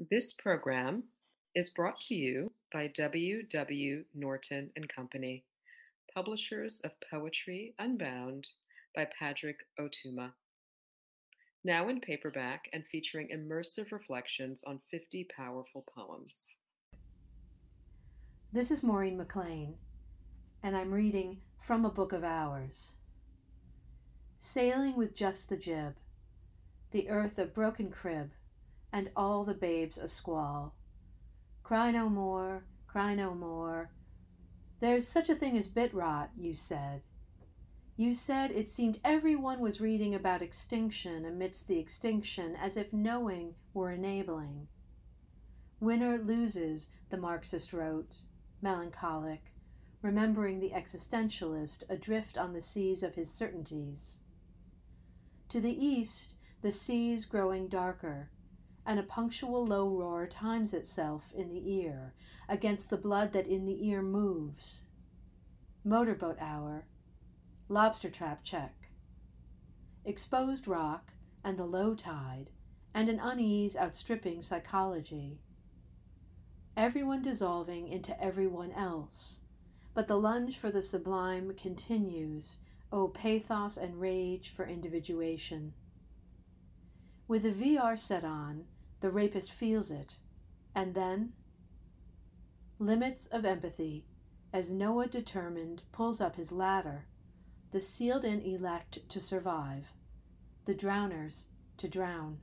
This program is brought to you by W. W. Norton and Company, publishers of Poetry Unbound by Padraig Ó Tuama. Now in paperback and featuring immersive reflections on 50 powerful poems. This is Maureen McLane, and I'm reading from a book of hours. Sailing with just the jib, the earth a broken crib, and all the babes a squall. Cry no more, cry no more. There's such a thing as bit rot, you said. You said it seemed everyone was reading about extinction amidst the extinction as if knowing were enabling. Winner loses, the Marxist wrote, melancholic, remembering the existentialist adrift on the seas of his certainties. To the east, the seas growing darker, and a punctual low roar times itself in the ear against the blood that in the ear moves. Motorboat hour, lobster trap check. Exposed rock and the low tide, and an unease outstripping psychology. Everyone dissolving into everyone else, but the lunge for the sublime continues O pathos and rage for individuation. With the VR set on, the rapist feels it, and then limits of empathy as Noah determined pulls up his ladder, the sealed in elect to survive, the drowners to drown.